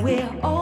we're all.